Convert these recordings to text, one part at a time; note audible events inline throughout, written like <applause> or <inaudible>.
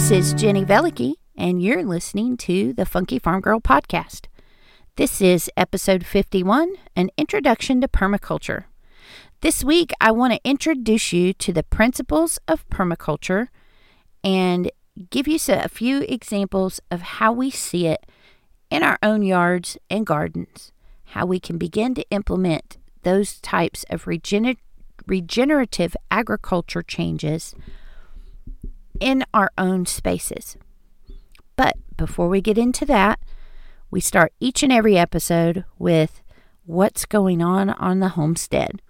This is Jenny Velicky, and you're listening to the Funky Farm Girl podcast. This is episode 51 An Introduction to Permaculture. This week, I want to introduce you to the principles of permaculture and give you a few examples of how we see it in our own yards and gardens, how we can begin to implement those types of regener- regenerative agriculture changes in our own spaces. But before we get into that, we start each and every episode with what's going on on the homestead.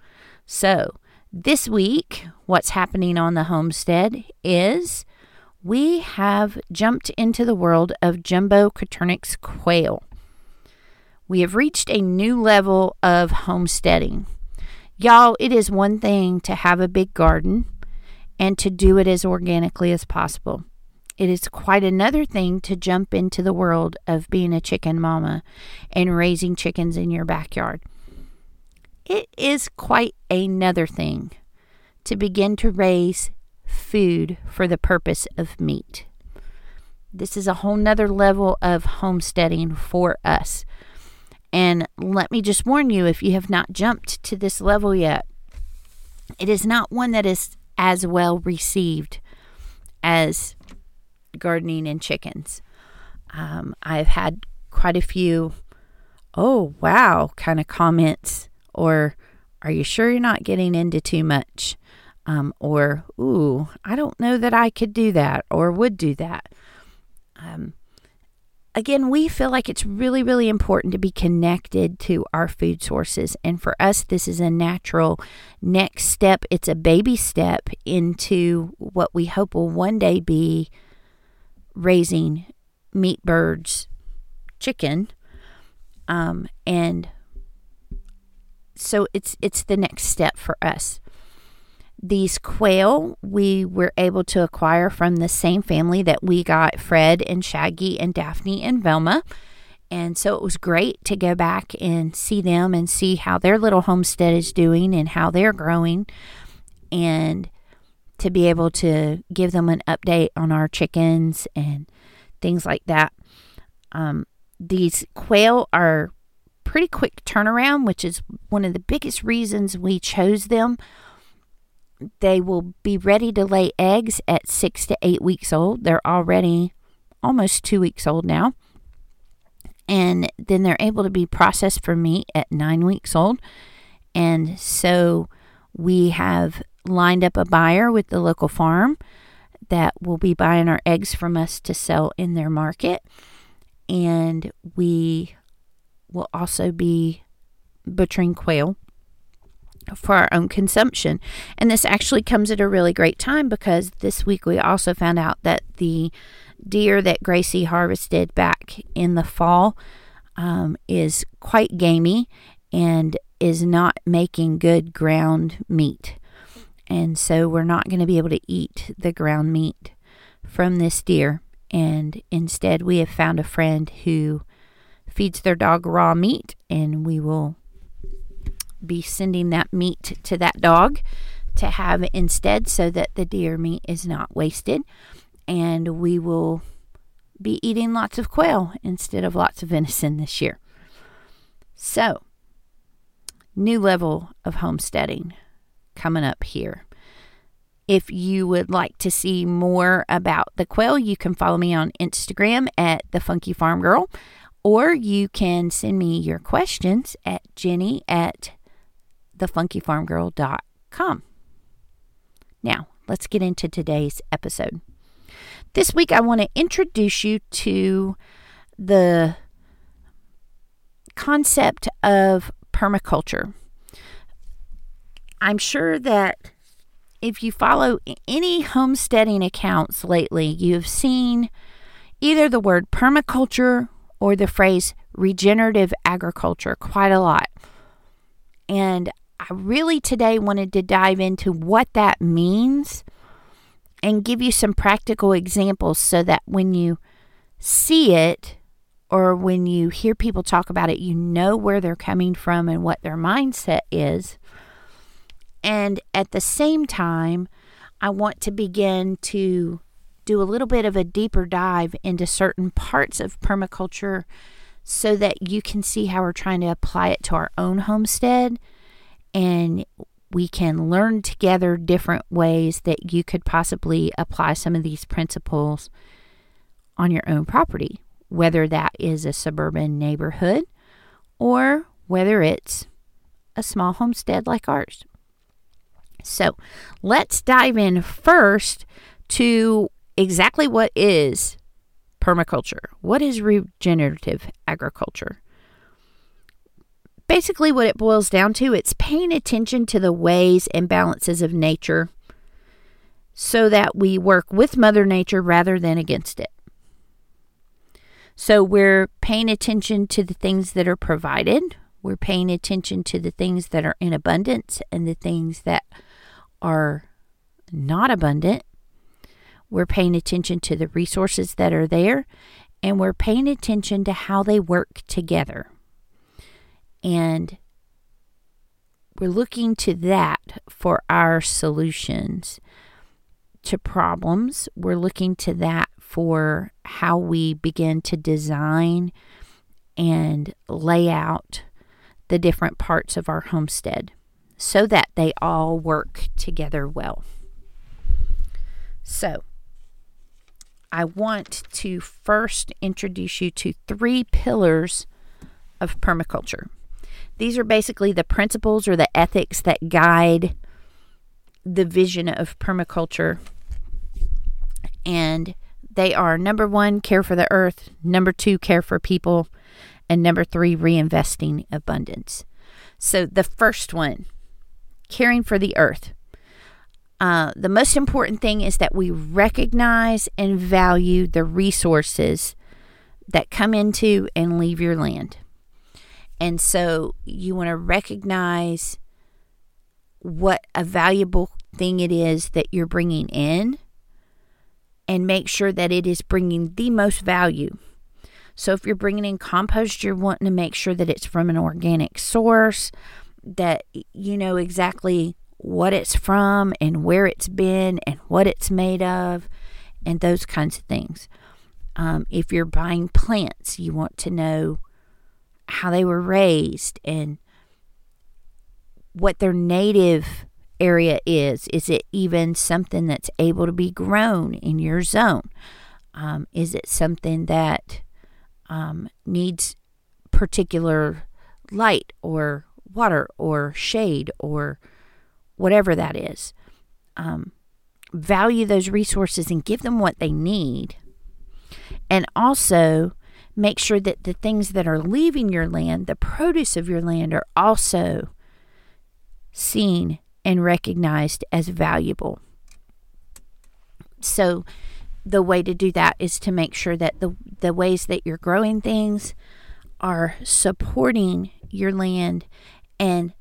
So, this week, what's happening on the homestead is we have jumped into the world of jumbo Coturnix quail. We have reached a new level of homesteading. Y'all, it is one thing to have a big garden and to do it as organically as possible. It is quite another thing to jump into the world of being a chicken mama and raising chickens in your backyard. It is quite another thing to begin to raise food for the purpose of meat. This is a whole nother level of homesteading for us. And let me just warn you if you have not jumped to this level yet, it is not one that is as well received as gardening and chickens. Um, I've had quite a few, oh, wow, kind of comments, or are you sure you're not getting into too much? Um, or, ooh, I don't know that I could do that or would do that. Um, again, we feel like it's really, really important to be connected to our food sources. And for us, this is a natural next step. It's a baby step into what we hope will one day be raising meat birds, chicken. Um, and so it's it's the next step for us. These quail we were able to acquire from the same family that we got Fred and Shaggy and Daphne and Velma. And so it was great to go back and see them and see how their little homestead is doing and how they're growing and to be able to give them an update on our chickens and things like that. Um, these quail are pretty quick turnaround, which is one of the biggest reasons we chose them they will be ready to lay eggs at six to eight weeks old. They're already almost two weeks old now. And then they're able to be processed for meat at nine weeks old. And so we have lined up a buyer with the local farm that will be buying our eggs from us to sell in their market. And we will also be butchering quail for our own consumption. And this actually comes at a really great time because this week we also found out that the deer that Gracie harvested back in the fall um, is quite gamey and is not making good ground meat. And so we're not going to be able to eat the ground meat from this deer. And instead, we have found a friend who feeds their dog raw meat, and we will be sending that meat to that dog to have instead so that the deer meat is not wasted. And we will be eating lots of quail instead of lots of venison this year. So, new level of homesteading coming up here. If you would like to see more about the quail, you can follow me on Instagram at the Funky Farm Girl, or you can send me your questions at Jenny at thefunkyfarmgirl.com. Now, let's get into today's episode. This week, I want to introduce you to the concept of permaculture. I'm sure that if you follow any homesteading accounts lately, you've seen either the word permaculture or the phrase regenerative agriculture quite a lot. And I really today wanted to dive into what that means and give you some practical examples so that when you see it or when you hear people talk about it, you know where they're coming from and what their mindset is. And at the same time, I want to begin to do a little bit of a deeper dive into certain parts of permaculture so that you can see how we're trying to apply it to our own homestead and we can learn together different ways that you could possibly apply some of these principles on your own property, whether that is a suburban neighborhood or whether it's a small homestead like ours. So let's dive in first to exactly what is permaculture. What is regenerative agriculture? Basically, what it boils down to, it's paying attention to the ways and balances of nature so that we work with Mother Nature rather than against it. So we're paying attention to the things that are provided. We're paying attention to the things that are in abundance and the things that are not abundant. We're paying attention to the resources that are there and we're paying attention to how they work together. And we're looking to that for our solutions to problems. We're looking to that for how we begin to design and lay out the different parts of our homestead so that they all work together well. So, I want to first introduce you to three pillars of permaculture. These are basically the principles or the ethics that guide the vision of permaculture. And they are number one, care for the earth, number two, care for people, and number three, reinvesting abundance. So the first one, caring for the earth. Uh, the most important thing is that we recognize and value the resources that come into and leave your land. And so you want to recognize what a valuable thing it is that you're bringing in and make sure that it is bringing the most value. So if you're bringing in compost, you're wanting to make sure that it's from an organic source, that you know exactly what it's from and where it's been and what it's made of, and those kinds of things. Um, if you're buying plants, you want to know how they were raised and what their native area is. Is it even something that's able to be grown in your zone? Um, is it something that um, needs particular light or water or shade or whatever that is? Um, value those resources and give them what they need. And also make sure that the things that are leaving your land, the produce of your land, are also seen and recognized as valuable. So, the way to do that is to make sure that the, the ways that you're growing things are supporting your land and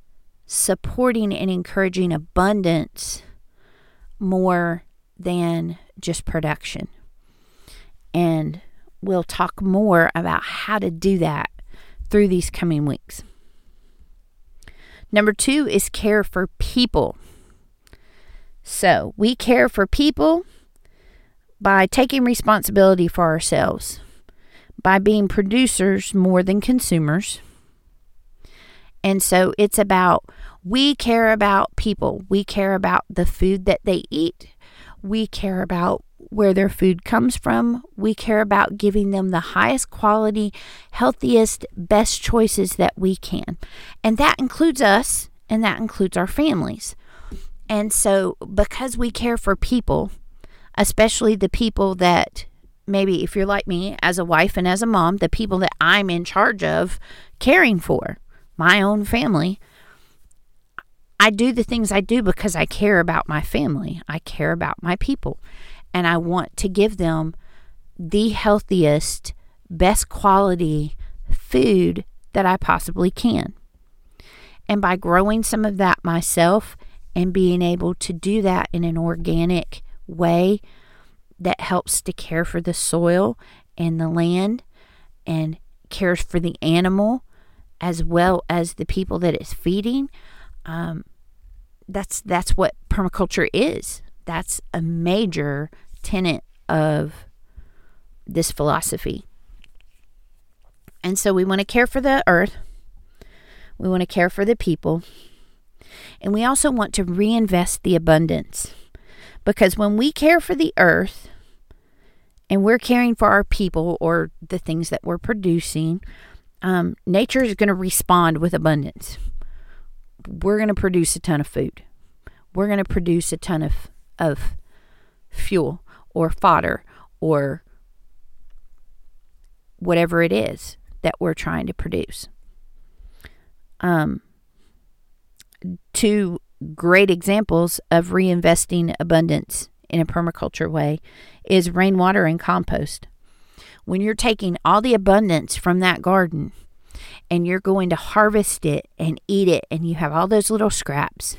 supporting and encouraging abundance more than just production. And we'll talk more about how to do that through these coming weeks. Number two is care for people. So we care for people by taking responsibility for ourselves, by being producers more than consumers. And so it's about we care about people. We care about the food that they eat. We care about where their food comes from. We care about giving them the highest quality, healthiest, best choices that we can. And that includes us and that includes our families. And so, because we care for people, especially the people that maybe if you're like me as a wife and as a mom, the people that I'm in charge of caring for, my own family. I do the things I do because I care about my family. I care about my people. And I want to give them the healthiest, best quality food that I possibly can. And by growing some of that myself and being able to do that in an organic way that helps to care for the soil and the land and cares for the animal as well as the people that it's feeding, um, that's that's what permaculture is. That's a major tenet of this philosophy. And so we want to care for the earth. We want to care for the people. And we also want to reinvest the abundance. Because when we care for the earth and we're caring for our people or the things that we're producing, um, nature is going to respond with abundance. We're going to produce a ton of food. We're going to produce a ton of, of fuel or fodder or whatever it is that we're trying to produce. Um, two great examples of reinvesting abundance in a permaculture way is rainwater and compost when you're taking all the abundance from that garden and you're going to harvest it and eat it, and you have all those little scraps,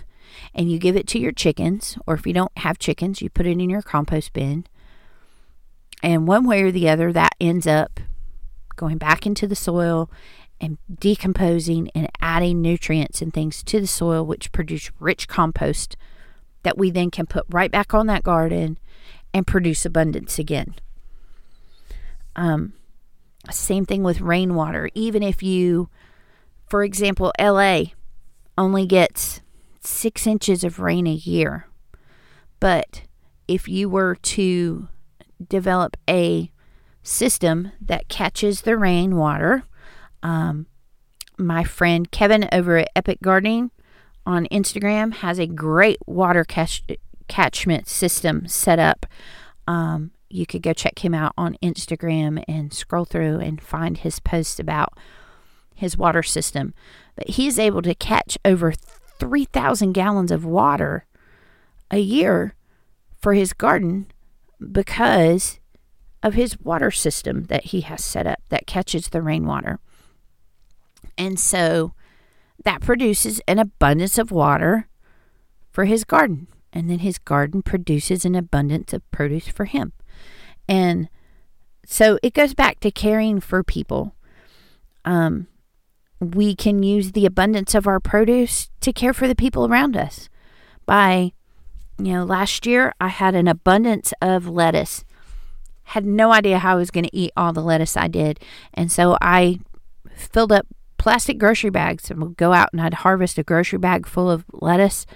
and you give it to your chickens, or if you don't have chickens, you put it in your compost bin. And one way or the other, that ends up going back into the soil and decomposing and adding nutrients and things to the soil, which produce rich compost that we then can put right back on that garden and produce abundance again. Um, same thing with rainwater. Even if you, for example, LA only gets six inches of rain a year. But if you were to develop a system that catches the rainwater, um, my friend Kevin over at Epic Gardening on Instagram has a great water catch- catchment system set up. Um, you could go check him out on Instagram and scroll through and find his post about his water system. But he's able to catch over 3,000 gallons of water a year for his garden because of his water system that he has set up that catches the rainwater. And so that produces an abundance of water for his garden. And then his garden produces an abundance of produce for him. And so it goes back to caring for people. Um, we can use the abundance of our produce to care for the people around us. By, you know, last year I had an abundance of lettuce. Had no idea how I was going to eat all the lettuce I did. And so I filled up plastic grocery bags and would go out and I'd harvest a grocery bag full of lettuce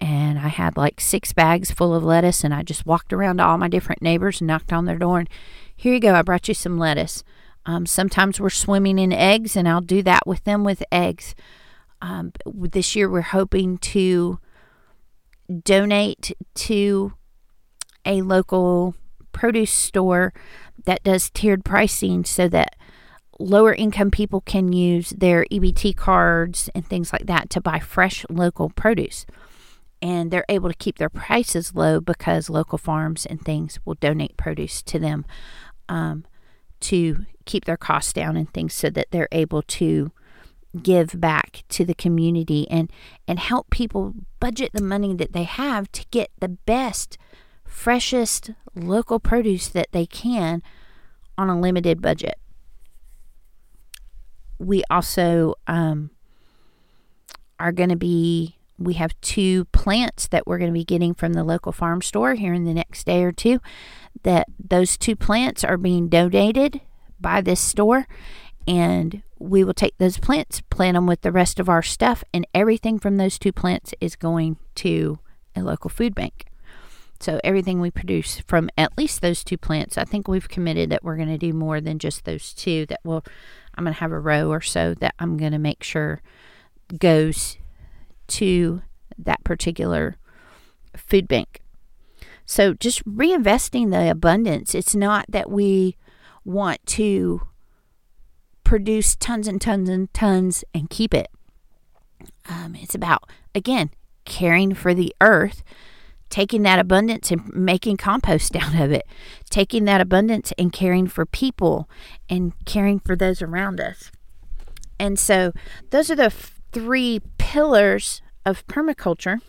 and I had like six bags full of lettuce, and I just walked around to all my different neighbors and knocked on their door. And here you go, I brought you some lettuce. Um, sometimes we're swimming in eggs, and I'll do that with them with eggs. Um, this year, we're hoping to donate to a local produce store that does tiered pricing so that lower income people can use their EBT cards and things like that to buy fresh local produce and they're able to keep their prices low because local farms and things will donate produce to them um, to keep their costs down and things so that they're able to give back to the community and and help people budget the money that they have to get the best freshest local produce that they can on a limited budget we also um, are going to be we have two plants that we're going to be getting from the local farm store here in the next day or two. That those two plants are being donated by this store, and we will take those plants, plant them with the rest of our stuff, and everything from those two plants is going to a local food bank. So everything we produce from at least those two plants, I think we've committed that we're going to do more than just those two. That will, I'm going to have a row or so that I'm going to make sure goes to that particular food bank. So just reinvesting the abundance. It's not that we want to produce tons and tons and tons and keep it. Um, it's about, again, caring for the earth, taking that abundance and making compost <laughs> out of it, taking that abundance and caring for people and caring for those around us. And so those are the f- three pillars of permaculture.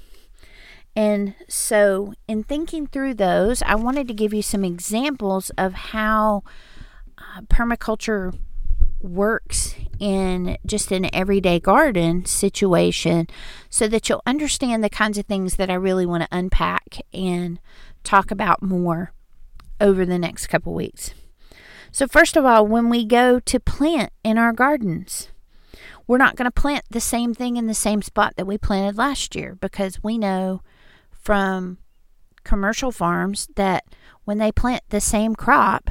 And so, in thinking through those, I wanted to give you some examples of how permaculture works in just an everyday garden situation so that you'll understand the kinds of things that I really want to unpack and talk about more over the next couple weeks. So, first of all, when we go to plant in our gardens, we're not going to plant the same thing in the same spot that we planted last year because we know from commercial farms that when they plant the same crop,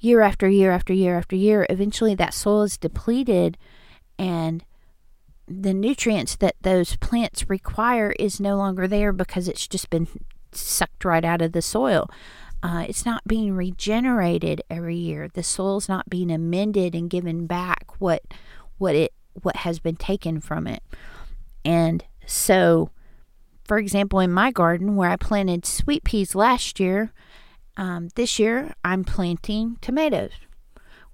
year after year after year after year, eventually that soil is depleted and the nutrients that those plants require is no longer there because it's just been sucked right out of the soil. Uh, it's not being regenerated every year. The soil's not being amended and given back what what it what has been taken from it. And so, for example, in my garden where I planted sweet peas last year, um, this year, I'm planting tomatoes.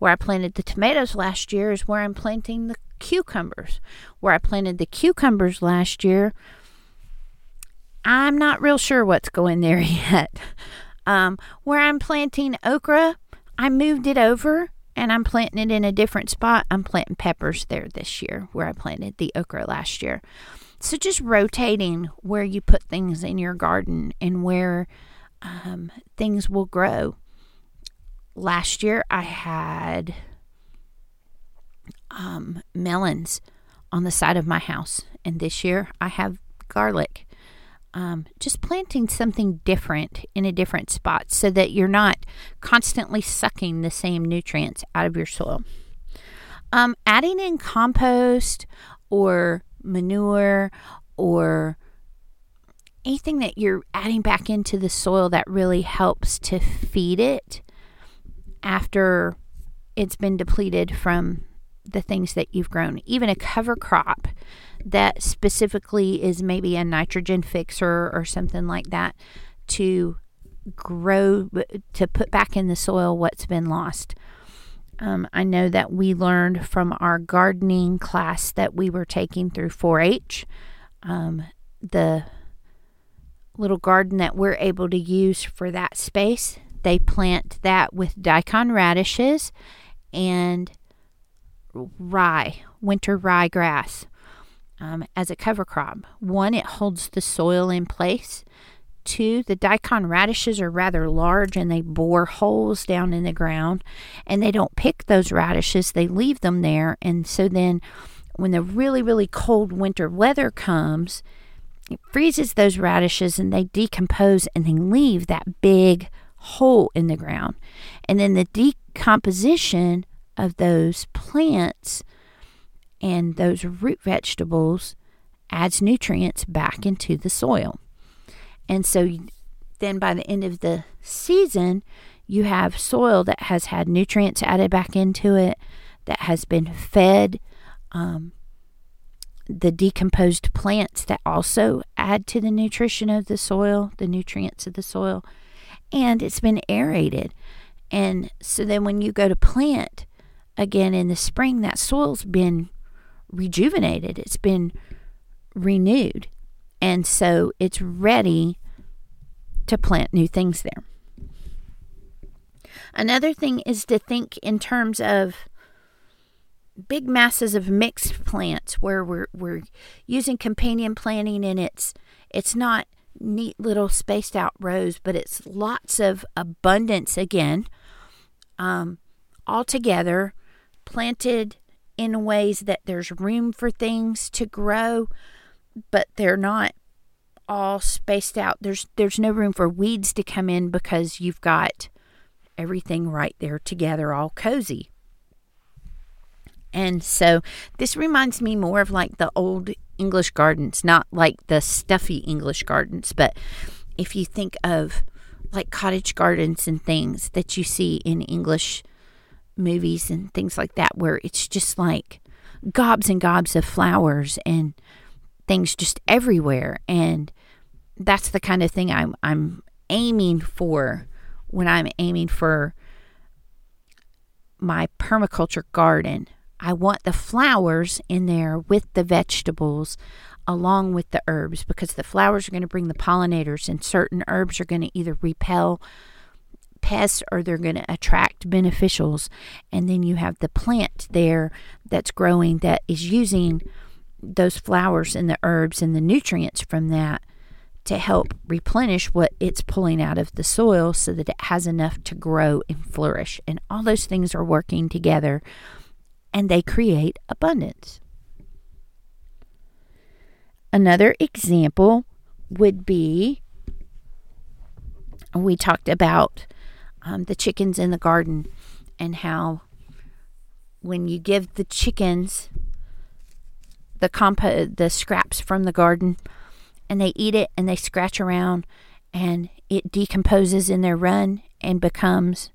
Where I planted the tomatoes last year is where I'm planting the cucumbers. Where I planted the cucumbers last year, I'm not real sure what's going there <laughs> yet. Um, where I'm planting okra, I moved it over and I'm planting it in a different spot. I'm planting peppers there this year where I planted the okra last year. So just rotating where you put things in your garden and where um, things will grow. Last year, I had um, melons on the side of my house, and this year, I have garlic. Um, just planting something different in a different spot so that you're not constantly sucking the same nutrients out of your soil. Um, adding in compost or manure or anything that you're adding back into the soil that really helps to feed it after it's been depleted from the things that you've grown. Even a cover crop that specifically is maybe a nitrogen fixer or something like that to grow, to put back in the soil what's been lost. Um, I know that we learned from our gardening class that we were taking through 4 H. Um, the little garden that we're able to use for that space. They plant that with daikon radishes and rye, winter rye grass, um, as a cover crop. One, it holds the soil in place. Two, the daikon radishes are rather large and they bore holes down in the ground and they don't pick those radishes, they leave them there. And so then when the really, really cold winter weather comes, it freezes those radishes and they decompose and they leave that big hole in the ground. And then the decomposition of those plants and those root vegetables adds nutrients back into the soil. And so then by the end of the season, you have soil that has had nutrients added back into it, that has been fed um, the decomposed plants that also add to the nutrition of the soil, the nutrients of the soil, and it's been aerated. And so then when you go to plant again in the spring, that soil's been rejuvenated, it's been renewed. And so it's ready to plant new things there. Another thing is to think in terms of big masses of mixed plants where we're we're using companion planting and it's it's not neat little spaced out rows, but it's lots of abundance again, um, all together, planted in ways that there's room for things to grow, but they're not all spaced out. There's there's no room for weeds to come in because you've got everything right there together, all cozy. And so this reminds me more of like the old English gardens, not like the stuffy English gardens, but if you think of like cottage gardens and things that you see in English movies and things like that, where it's just like gobs and gobs of flowers and things just everywhere. And that's the kind of thing I'm I'm aiming for when I'm aiming for my permaculture garden. I want the flowers in there with the vegetables along with the herbs because the flowers are going to bring the pollinators and certain herbs are going to either repel pests or they're going to attract beneficials and then you have the plant there that's growing that is using those flowers and the herbs and the nutrients from that to help replenish what it's pulling out of the soil so that it has enough to grow and flourish. And all those things are working together and they create abundance. Another example would be we talked about um, the chickens in the garden and how when you give the chickens the compo the scraps from the garden and they eat it and they scratch around and it decomposes in their run and becomes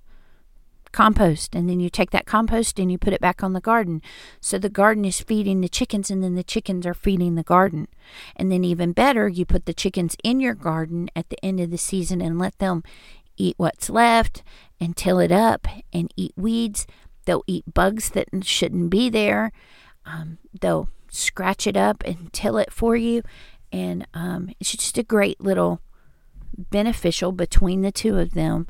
compost and then you take that compost and you put it back on the garden. So the garden is feeding the chickens and then the chickens are feeding the garden. And then even better you put the chickens in your garden at the end of the season and let them eat what's left and till it up and eat weeds. They'll eat bugs that shouldn't be there. Um, they'll scratch it up and till it for you. And um, it's just a great little beneficial between the two of them,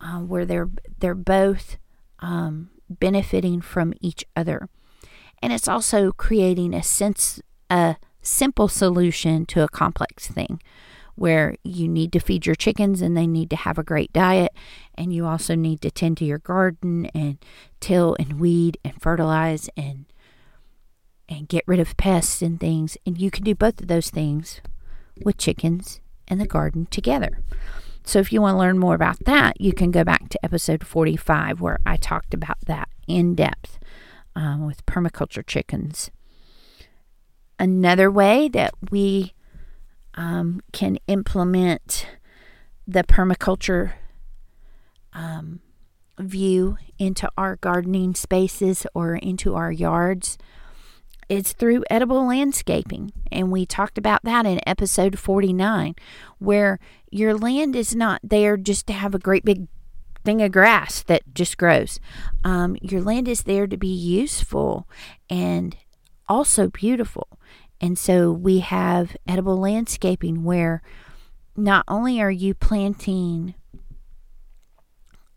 uh, where they're they're both um, benefiting from each other, and it's also creating a sense a simple solution to a complex thing where you need to feed your chickens and they need to have a great diet and you also need to tend to your garden and till and weed and fertilize and and get rid of pests and things. And you can do both of those things with chickens and the garden together. So if you want to learn more about that, you can go back to episode 45 where I talked about that in depth um, with permaculture chickens. Another way that we um, can implement the permaculture um, view into our gardening spaces or into our yards it's through edible landscaping. And we talked about that in episode 49, where your land is not there just to have a great big thing of grass that just grows. Um, your land is there to be useful and also beautiful. And so we have edible landscaping where not only are you planting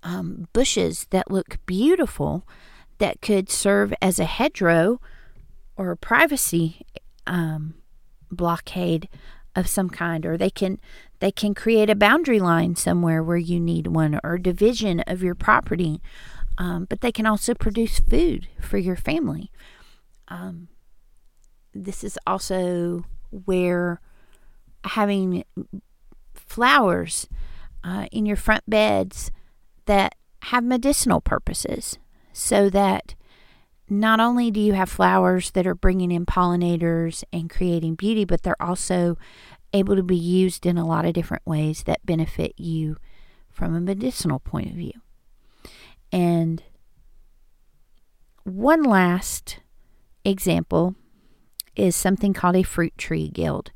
um, bushes that look beautiful that could serve as a hedgerow or a privacy um, blockade of some kind or they can they can create a boundary line somewhere where you need one or division of your property um, but they can also produce food for your family. Um, this is also where having flowers uh, in your front beds that have medicinal purposes so that not only do you have flowers that are bringing in pollinators and creating beauty, but they're also able to be used in a lot of different ways that benefit you from a medicinal point of view. And one last example is something called a fruit tree guild.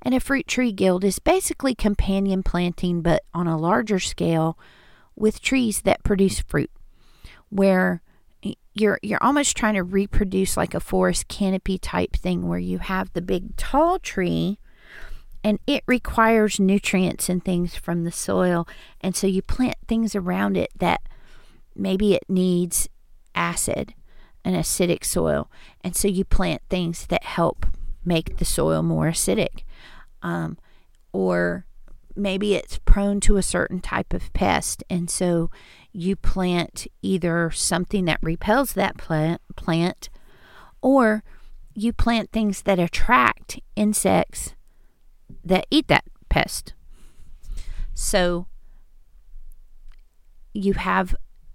And a fruit tree guild is basically companion planting, but on a larger scale with trees that produce fruit, where you're you're almost trying to reproduce like a forest canopy type thing where you have the big tall tree and it requires nutrients and things from the soil. And so you plant things around it that maybe it needs acid an acidic soil. And so you plant things that help make the soil more acidic. Um, or maybe it's prone to a certain type of pest and so you plant either something that repels that plant, plant or you plant things that attract insects that eat that pest. So you have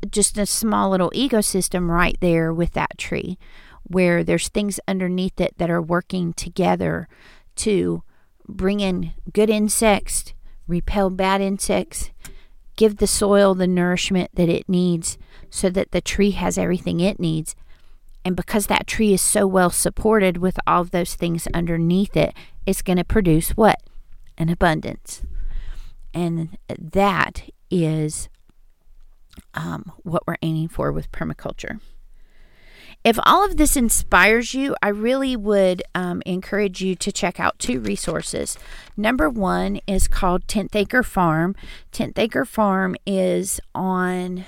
just a small little ecosystem right there with that tree where there's things underneath it that are working together to bring in good insects, repel bad insects, give the soil the nourishment that it needs so that the tree has everything it needs. And because that tree is so well supported with all of those things underneath it, it's going to produce what? An abundance. And that is um, what we're aiming for with permaculture. If all of this inspires you, I really would um, encourage you to check out two resources. Number one is called 10th Acre Farm. 10th Acre Farm is on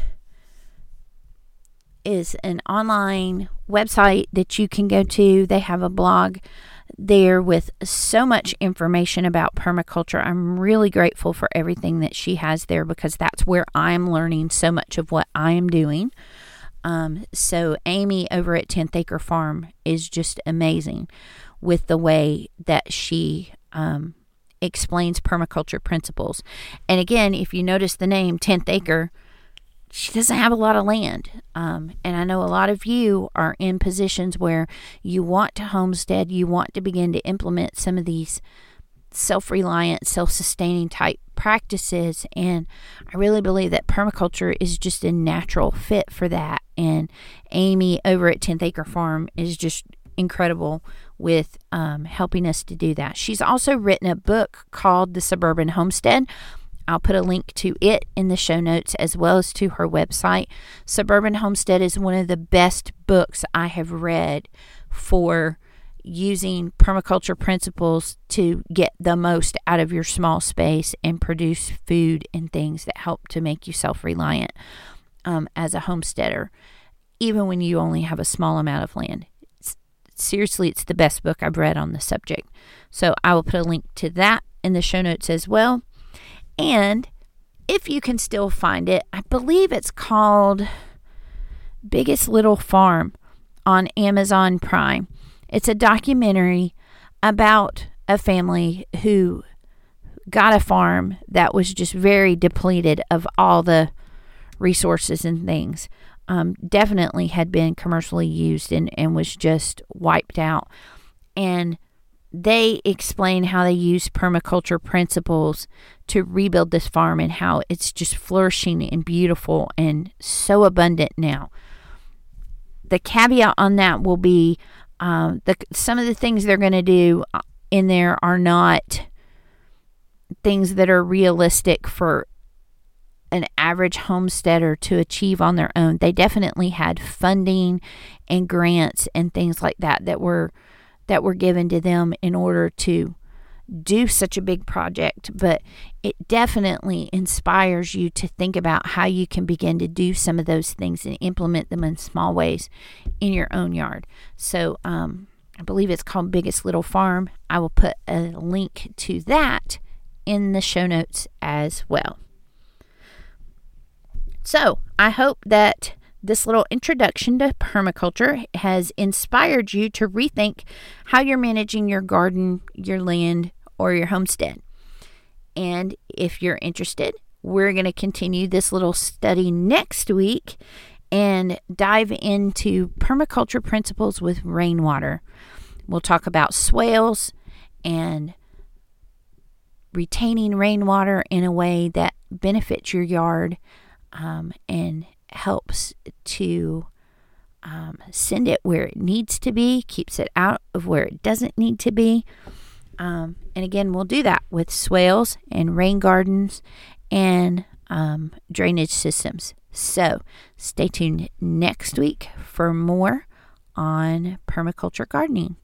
is an online website that you can go to. They have a blog there with so much information about permaculture. I'm really grateful for everything that she has there because that's where I'm learning so much of what I am doing. Um, so, Amy over at 10th Acre Farm is just amazing with the way that she um, explains permaculture principles. And again, if you notice the name 10th Acre, she doesn't have a lot of land. Um, and I know a lot of you are in positions where you want to homestead, you want to begin to implement some of these self reliant, self sustaining type practices. And I really believe that permaculture is just a natural fit for that. And Amy over at 10th Acre Farm is just incredible with um, helping us to do that. She's also written a book called The Suburban Homestead I'll put a link to it in the show notes as well as to her website. Suburban Homestead is one of the best books I have read for using permaculture principles to get the most out of your small space and produce food and things that help to make you self reliant um, as a homesteader, even when you only have a small amount of land. Seriously, it's the best book I've read on the subject. So I will put a link to that in the show notes as well. And if you can still find it, I believe it's called Biggest Little Farm on Amazon Prime. It's a documentary about a family who got a farm that was just very depleted of all the resources and things. Um, definitely had been commercially used and, and was just wiped out. And they explain how they use permaculture principles to rebuild this farm and how it's just flourishing and beautiful and so abundant now. The caveat on that will be um, the some of the things they're going to do uh, in there are not things that are realistic for an average homesteader to achieve on their own. They definitely had funding and grants and things like that that were that were given to them in order to do such a big project, but it definitely inspires you to think about how you can begin to do some of those things and implement them in small ways in your own yard. So, um, I believe it's called Biggest Little Farm. I will put a link to that in the show notes as well. So, I hope that this little introduction to permaculture has inspired you to rethink how you're managing your garden, your land, or your homestead. And if you're interested, we're going to continue this little study next week and dive into permaculture principles with rainwater. We'll talk about swales and retaining rainwater in a way that benefits your yard um, and helps to um, send it where it needs to be, keeps it out of where it doesn't need to be. Um, and again, we'll do that with swales and rain gardens and um, drainage systems. So stay tuned next week for more on permaculture gardening.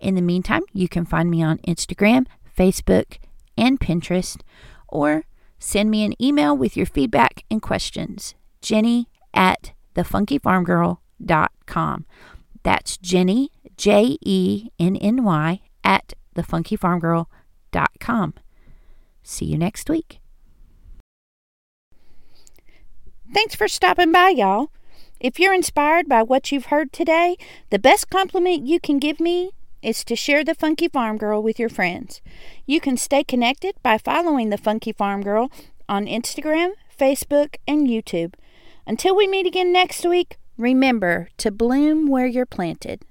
In the meantime, you can find me on Instagram, Facebook, and Pinterest, or send me an email with your feedback and questions. Jenny at thefunkyfarmgirl.com. That's Jenny, J E N N Y, at thefunkyfarmgirl.com. See you next week. Thanks for stopping by, y'all. If you're inspired by what you've heard today, the best compliment you can give me is to share the Funky Farm Girl with your friends. You can stay connected by following the Funky Farm Girl on Instagram, Facebook, and YouTube. Until we meet again next week, remember to bloom where you're planted.